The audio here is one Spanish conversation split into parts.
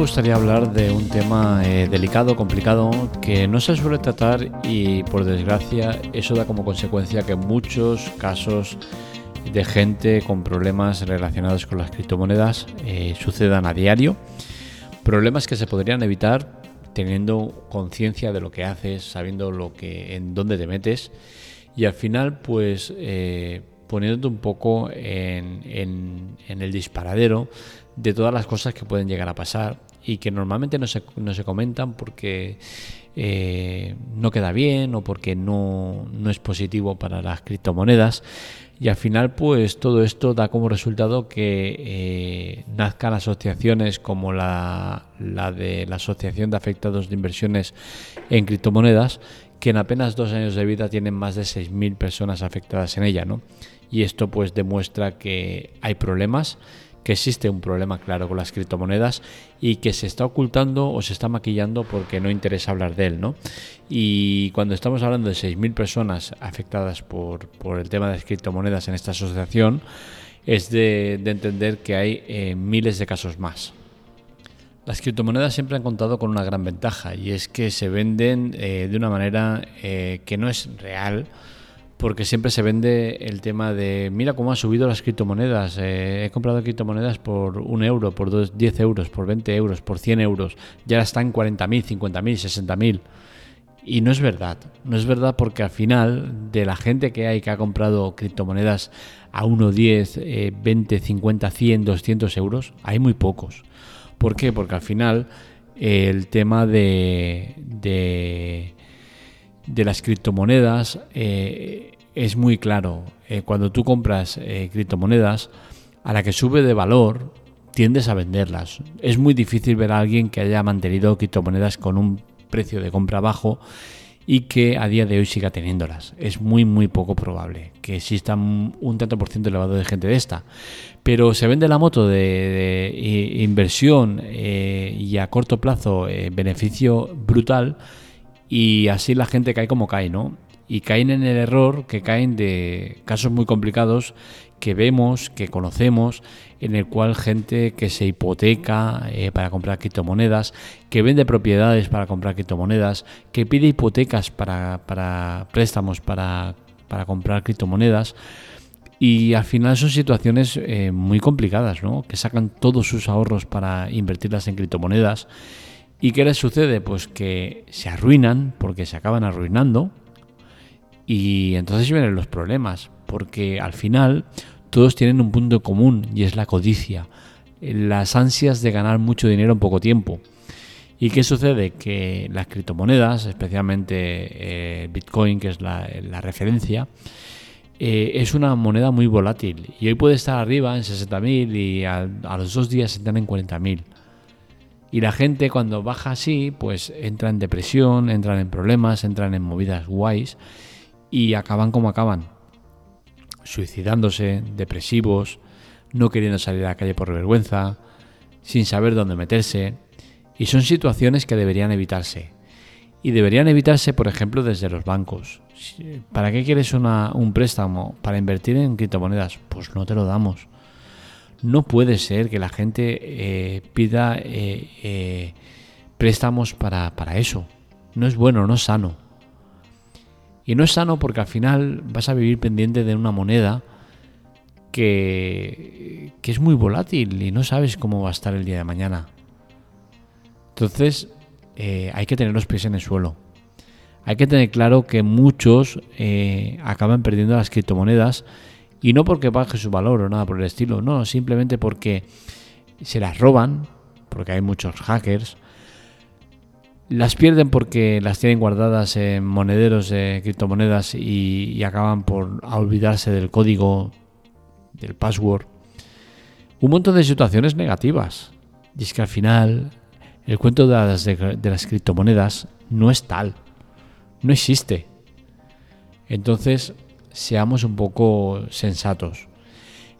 gustaría hablar de un tema eh, delicado, complicado, que no se suele tratar y por desgracia eso da como consecuencia que muchos casos de gente con problemas relacionados con las criptomonedas eh, sucedan a diario. Problemas que se podrían evitar teniendo conciencia de lo que haces, sabiendo lo que, en dónde te metes y al final pues eh, poniéndote un poco en, el disparadero de todas las cosas que pueden llegar a pasar y que normalmente no se, no se comentan porque eh, no queda bien o porque no, no, es positivo para las criptomonedas. Y al final, pues todo esto da como resultado que eh, nazcan asociaciones como la, la de la Asociación de Afectados de Inversiones en Criptomonedas, que en apenas dos años de vida tienen más de 6.000 personas afectadas en ella. ¿no? Y esto pues demuestra que hay problemas que existe un problema claro con las criptomonedas y que se está ocultando o se está maquillando porque no interesa hablar de él, ¿no? Y cuando estamos hablando de 6.000 personas afectadas por, el tema de las criptomonedas en esta asociación, es de, entender que hay eh, miles de casos más. Las criptomonedas siempre han contado con una gran ventaja y es que se venden eh, de una manera eh, que no es real, porque siempre se vende el tema de, mira cómo han subido las criptomonedas, eh, he comprado criptomonedas por un euro, por 10 euros, por 20 euros, por 100 euros, ya están 40.000, 50.000, 60.000. Y no es verdad, no es verdad porque al final de la gente que hay que ha comprado criptomonedas a 1, 10, 20, 50, 100, 200 euros, hay muy pocos. ¿Por qué? Porque al final el tema de, de de las criptomonedas eh, es muy claro. Eh, cuando tú compras eh, criptomonedas, a la que sube de valor, tiendes a venderlas. Es muy difícil ver a alguien que haya mantenido criptomonedas con un precio de compra bajo y que a día de hoy siga teniéndolas. Es muy, muy poco probable que exista un tanto por ciento elevado de gente de esta. Pero se vende la moto de, inversión y a corto plazo beneficio brutal y así la gente cae como cae, ¿no? Y caen en el error que caen de casos muy complicados que vemos, que conocemos, en el cual gente que se hipoteca eh, para comprar criptomonedas, que vende propiedades para comprar criptomonedas, que pide hipotecas para, para préstamos para, para, comprar criptomonedas. Y al final son situaciones eh, muy complicadas, ¿no? Que sacan todos sus ahorros para invertirlas en criptomonedas ¿Y qué les sucede? Pues que se arruinan porque se acaban arruinando y entonces vienen los problemas, porque al final todos tienen un punto común y es la codicia, las ansias de ganar mucho dinero en poco tiempo. ¿Y qué sucede? Que las criptomonedas, especialmente eh, Bitcoin, que es la, referencia, eh, es una moneda muy volátil y hoy puede estar arriba en 60.000 y a, los dos días están en 40.000. Y la gente cuando baja así, pues entra en depresión, entran en problemas, entran en movidas guays y acaban como acaban. Suicidándose, depresivos, no queriendo salir a la calle por vergüenza, sin saber dónde meterse. Y son situaciones que deberían evitarse. Y deberían evitarse, por ejemplo, desde los bancos. ¿Para qué quieres un préstamo? ¿Para invertir en criptomonedas? Pues no te lo damos. No puede ser que la gente eh, pida eh, eh, préstamos para, eso. No es bueno, no es sano. Y no es sano porque al final vas a vivir pendiente de una moneda que, que, es muy volátil y no sabes cómo va a estar el día de mañana. Entonces hay que tener los pies en el suelo. Hay que tener claro que muchos acaban perdiendo las criptomonedas y no porque baje su valor o nada por el estilo, no, simplemente porque se las roban, porque hay muchos hackers, las pierden porque las tienen guardadas en monederos de criptomonedas y, acaban por olvidarse del código, del password. Un montón de situaciones negativas. Y es que al final el cuento de las, de las criptomonedas no es tal. No existe. Entonces seamos un poco sensatos.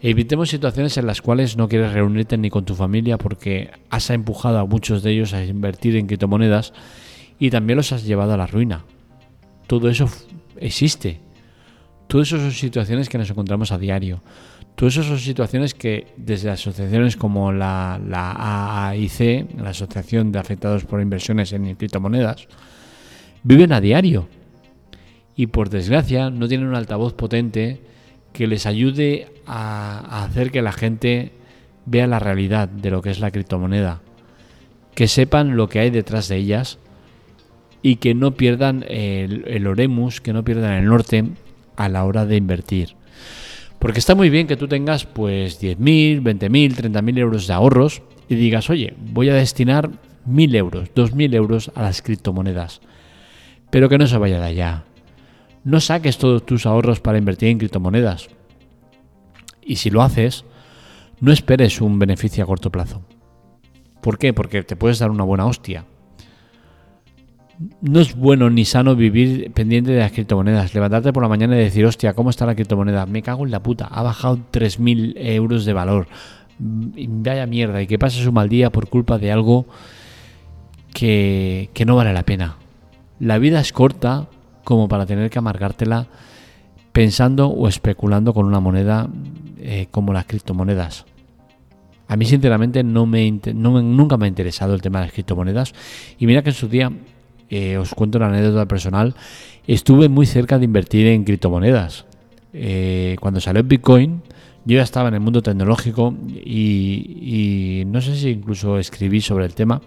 Evitemos situaciones en las cuales no quieres reunirte ni con tu familia porque has empujado a muchos de ellos a invertir en criptomonedas y también los has llevado a la ruina. Todo eso existe. Todo eso son situaciones que nos encontramos a diario. Todas esas son situaciones que desde asociaciones como la, la AAIC, la Asociación de Afectados por Inversiones en Criptomonedas, viven a diario. Y por desgracia no tienen un altavoz potente que les ayude a, hacer que la gente vea la realidad de lo que es la criptomoneda. Que sepan lo que hay detrás de ellas y que no pierdan el, oremus, que no pierdan el norte a la hora de invertir. Porque está muy bien que tú tengas pues 10.000, 20.000, 30.000 euros de ahorros y digas, oye, voy a destinar 1.000 euros, 2.000 euros a las criptomonedas. Pero que no se vaya de allá. No saques todos tus ahorros para invertir en criptomonedas. Y si lo haces, no esperes un beneficio a corto plazo. ¿Por qué? Porque te puedes dar una buena hostia no es bueno ni sano vivir pendiente de las criptomonedas. Levantarte por la mañana y decir, hostia, ¿cómo está la criptomoneda? Me cago en la puta. Ha bajado 3.000 euros de valor. Vaya mierda. Y que pases un mal día por culpa de algo que, no vale la pena. La vida es corta como para tener que amargártela pensando o especulando con una moneda eh, como las criptomonedas. A mí sinceramente no me, nunca me ha interesado el tema de las criptomonedas y mira que en su día eh, os cuento una anécdota personal, estuve muy cerca de invertir en criptomonedas. Eh, cuando salió Bitcoin, yo ya estaba en el mundo tecnológico y, no sé si incluso escribí sobre el tema.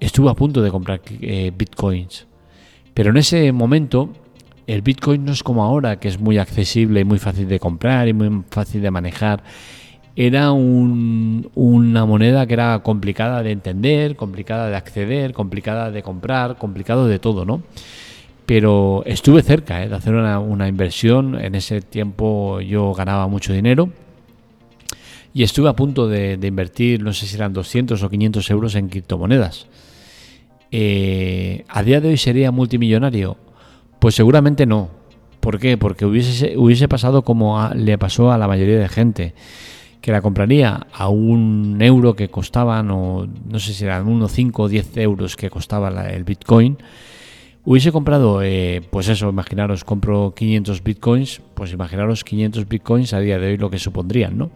Estuve a punto de comprar Bitcoins. Pero en ese momento el Bitcoin no es como ahora, que es muy accesible y muy fácil de comprar y muy fácil de manejar era una moneda que era complicada de entender, complicada de acceder, complicada de comprar, complicado de todo, ¿no? Pero estuve cerca ¿eh? de hacer una, inversión. En ese tiempo yo ganaba mucho dinero. Y estuve a punto de, invertir, no sé si eran 200 o 500 euros en criptomonedas. Eh, ¿A día de hoy sería multimillonario? Pues seguramente no. ¿Por qué? Porque hubiese, hubiese pasado como le pasó a la mayoría de gente que la compraría a un euro que costaban, o no sé si eran unos 5 o 10 euros que costaba el Bitcoin, hubiese comprado, eh, pues eso, imaginaros, compro 500 Bitcoins, pues imaginaros 500 Bitcoins a día de hoy lo que supondrían, ¿no?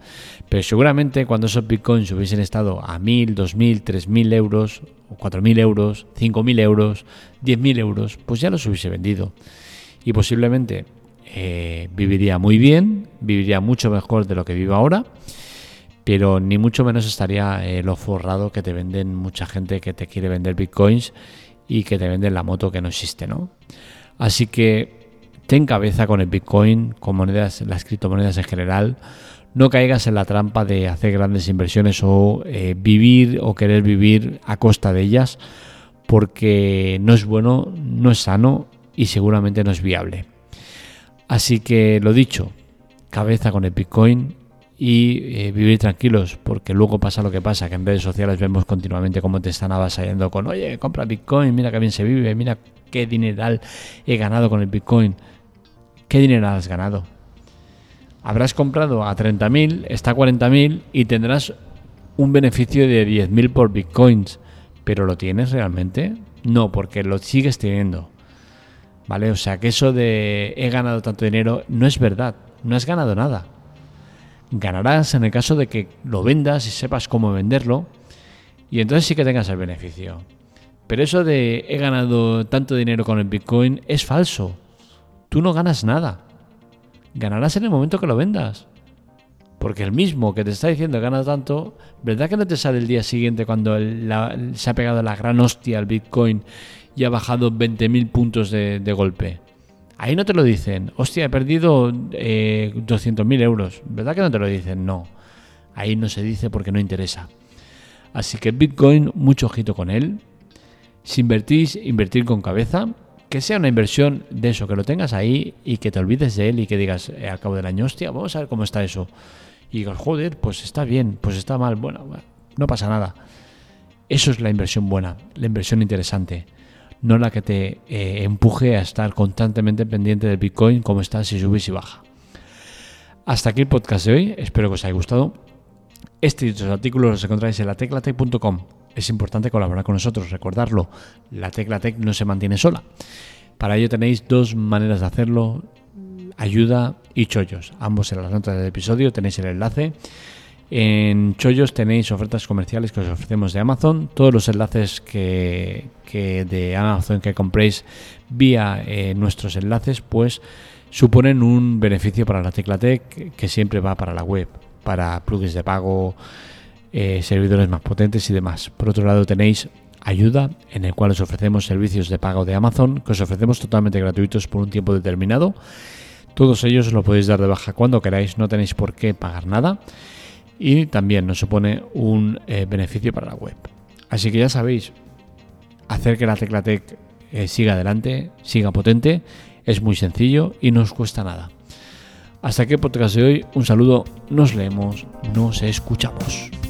Pero seguramente cuando esos Bitcoins hubiesen estado a 1000, 2000, 3000 euros, o 4000 euros, 5000 euros, 10000 euros, pues ya los hubiese vendido. Y posiblemente eh, viviría muy bien, viviría mucho mejor de lo que vive ahora, pero ni mucho menos estaría eh, lo forrado que te venden mucha gente que te quiere vender bitcoins y que te venden la moto que no existe, ¿no? Así que ten cabeza con el bitcoin, con monedas, las criptomonedas en general. No caigas en la trampa de hacer grandes inversiones o eh, vivir o querer vivir a costa de ellas, porque no es bueno, no es sano y seguramente no es viable. Así que lo dicho, cabeza con el Bitcoin y eh, vivir tranquilos, porque luego pasa lo que pasa, que en redes sociales vemos continuamente cómo te están avasallando con, oye, compra Bitcoin, mira que bien se vive, mira qué dineral he ganado con el Bitcoin. ¿Qué dinero has ganado? Habrás comprado a 30.000, está a 40.000 y tendrás un beneficio de 10.000 por Bitcoins. ¿Pero lo tienes realmente? No, porque lo sigues teniendo. ¿Vale? O sea que eso de he ganado tanto dinero no es verdad, no has ganado nada. Ganarás en el caso de que lo vendas y sepas cómo venderlo y entonces sí que tengas el beneficio. Pero eso de he ganado tanto dinero con el Bitcoin es falso. Tú no ganas nada. Ganarás en el momento que lo vendas. Porque el mismo que te está diciendo que ganas tanto, ¿verdad que no te sale el día siguiente cuando se ha pegado la gran hostia al Bitcoin y ha bajado 20.000 puntos de, golpe. Ahí no te lo dicen, hostia, he perdido eh, 200.000 euros. ¿Verdad que no te lo dicen? No. Ahí no se dice porque no interesa. Así que Bitcoin, mucho ojito con él. Si invertís, invertir con cabeza. Que sea una inversión de eso, que lo tengas ahí y que te olvides de él y que digas eh, al cabo del año, hostia, vamos a ver cómo está eso. Y digas, joder, pues está bien, pues está mal. Bueno, no pasa nada. Eso es la inversión buena, la inversión interesante no la que te eh, empuje a estar constantemente pendiente del Bitcoin, cómo está, si sube y si baja. Hasta aquí el podcast de hoy, espero que os haya gustado. Este y otros artículos los encontráis en lateclatec.com. Es importante colaborar con nosotros, recordarlo, la Teclatec no se mantiene sola. Para ello tenéis dos maneras de hacerlo. Ayuda y Chollos. Ambos en las notas del episodio tenéis el enlace. En Chollos tenéis ofertas comerciales que os ofrecemos de Amazon. Todos los enlaces que, de Amazon que compréis vía eh, nuestros enlaces, pues suponen un beneficio para la Teclatec que siempre va para la web, para plugins de pago, eh, servidores más potentes y demás. Por otro lado tenéis ayuda en el cual os ofrecemos servicios de pago de Amazon que os ofrecemos totalmente gratuitos por un tiempo determinado. Todos ellos os lo podéis dar de baja cuando queráis, no tenéis por qué pagar nada y también nos supone un eh, beneficio para la web. Así que ya sabéis, hacer que la Teclatec eh, siga adelante, siga potente, es muy sencillo y no os cuesta nada. Hasta aquí el podcast de hoy, un saludo, nos leemos, nos escuchamos.